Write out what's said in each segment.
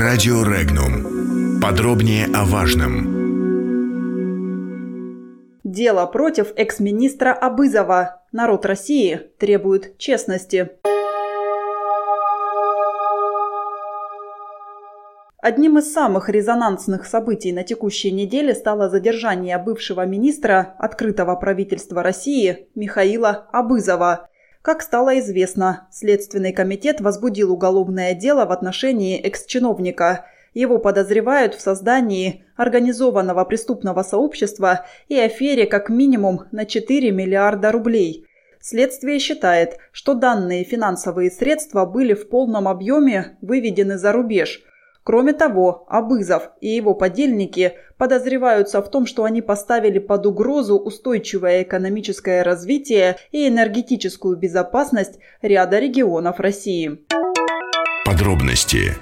Радио Регнум. Подробнее о важном. Дело против экс-министра Абызова. Народ России требует честности. Одним из самых резонансных событий на текущей неделе стало задержание бывшего министра открытого правительства России Михаила Абызова. Как стало известно, Следственный комитет возбудил уголовное дело в отношении экс-чиновника. Его подозревают в создании организованного преступного сообщества и афере как минимум на 4 миллиарда рублей. Следствие считает, что данные финансовые средства были в полном объеме выведены за рубеж – Кроме того, Абызов и его подельники подозреваются в том, что они поставили под угрозу устойчивое экономическое развитие и энергетическую безопасность ряда регионов России. Подробности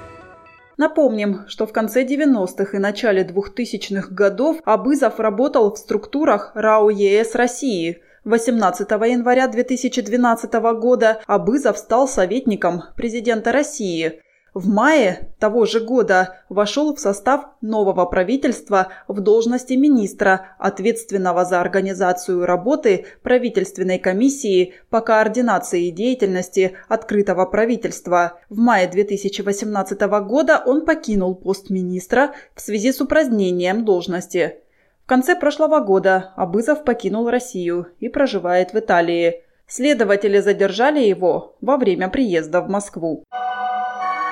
Напомним, что в конце 90-х и начале 2000-х годов Абызов работал в структурах РАО ЕС России. 18 января 2012 года Абызов стал советником президента России – в мае того же года вошел в состав нового правительства в должности министра, ответственного за организацию работы правительственной комиссии по координации деятельности открытого правительства. В мае 2018 года он покинул пост министра в связи с упразднением должности. В конце прошлого года Абызов покинул Россию и проживает в Италии. Следователи задержали его во время приезда в Москву.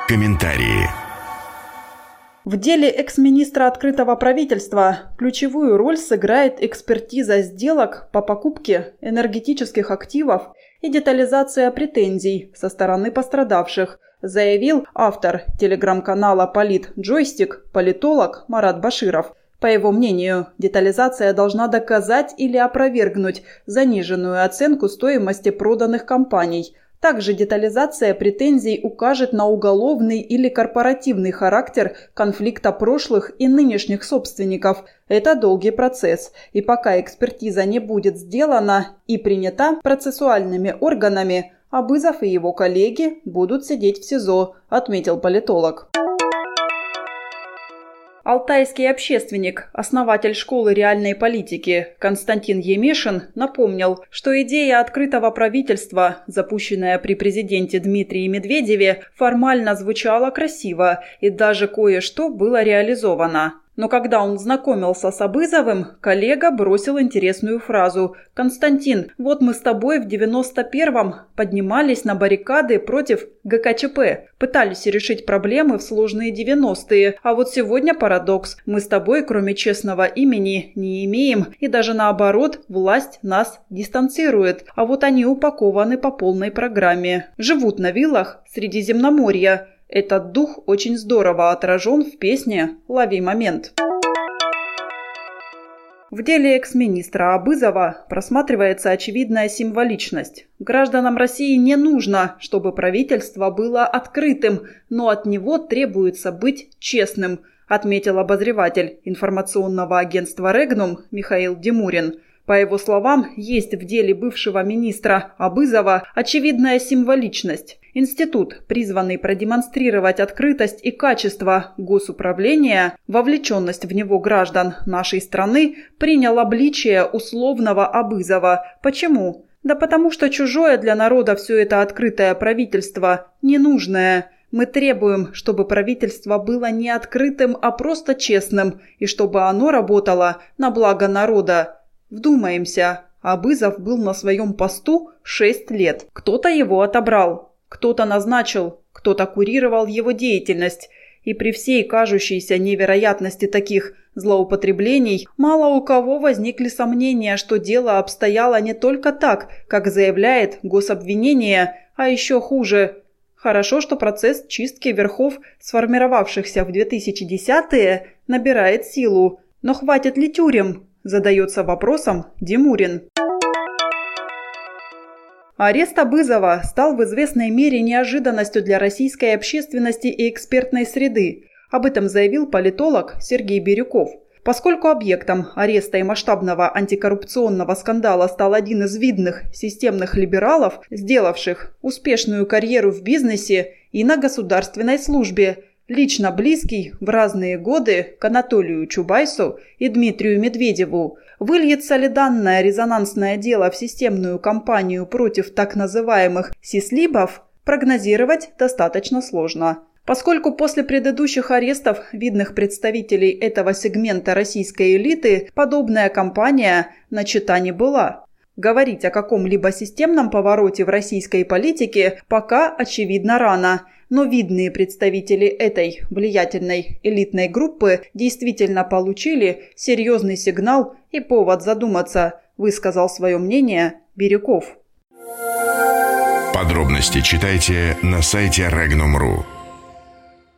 Комментарии. В деле экс-министра открытого правительства ключевую роль сыграет экспертиза сделок по покупке энергетических активов и детализация претензий со стороны пострадавших, заявил автор телеграм-канала «Полит Джойстик» политолог Марат Баширов. По его мнению, детализация должна доказать или опровергнуть заниженную оценку стоимости проданных компаний – также детализация претензий укажет на уголовный или корпоративный характер конфликта прошлых и нынешних собственников. Это долгий процесс, и пока экспертиза не будет сделана и принята процессуальными органами, Абызов и его коллеги будут сидеть в СИЗО, отметил политолог. Алтайский общественник, основатель школы реальной политики Константин Емешин напомнил, что идея открытого правительства, запущенная при президенте Дмитрии Медведеве, формально звучала красиво и даже кое-что было реализовано. Но когда он знакомился с Абызовым, коллега бросил интересную фразу. «Константин, вот мы с тобой в 91-м поднимались на баррикады против ГКЧП, пытались решить проблемы в сложные 90-е, а вот сегодня парадокс. Мы с тобой, кроме честного имени, не имеем, и даже наоборот, власть нас дистанцирует, а вот они упакованы по полной программе. Живут на виллах Средиземноморья». Этот дух очень здорово отражен в песне «Лови момент». В деле экс-министра Абызова просматривается очевидная символичность. Гражданам России не нужно, чтобы правительство было открытым, но от него требуется быть честным, отметил обозреватель информационного агентства «Регнум» Михаил Демурин. По его словам, есть в деле бывшего министра Абызова очевидная символичность. Институт, призванный продемонстрировать открытость и качество госуправления, вовлеченность в него граждан нашей страны, принял обличие условного Абызова. Почему? Да потому что чужое для народа все это открытое правительство ненужное. Мы требуем, чтобы правительство было не открытым, а просто честным, и чтобы оно работало на благо народа. Вдумаемся, Абызов был на своем посту шесть лет. Кто-то его отобрал. Кто-то назначил, кто-то курировал его деятельность, и при всей кажущейся невероятности таких злоупотреблений мало у кого возникли сомнения, что дело обстояло не только так, как заявляет гособвинение, а еще хуже. Хорошо, что процесс чистки верхов, сформировавшихся в 2010-е, набирает силу. Но хватит ли тюрем? Задается вопросом Димурин. Арест Абызова стал в известной мере неожиданностью для российской общественности и экспертной среды. Об этом заявил политолог Сергей Бирюков. Поскольку объектом ареста и масштабного антикоррупционного скандала стал один из видных системных либералов, сделавших успешную карьеру в бизнесе и на государственной службе, лично близкий в разные годы к Анатолию Чубайсу и Дмитрию Медведеву, выльется ли данное резонансное дело в системную кампанию против так называемых «сислибов», прогнозировать достаточно сложно. Поскольку после предыдущих арестов видных представителей этого сегмента российской элиты подобная кампания начата не была. Говорить о каком-либо системном повороте в российской политике пока очевидно рано, но видные представители этой влиятельной элитной группы действительно получили серьезный сигнал и повод задуматься, высказал свое мнение Бирюков. Подробности читайте на сайте Regnum.ru.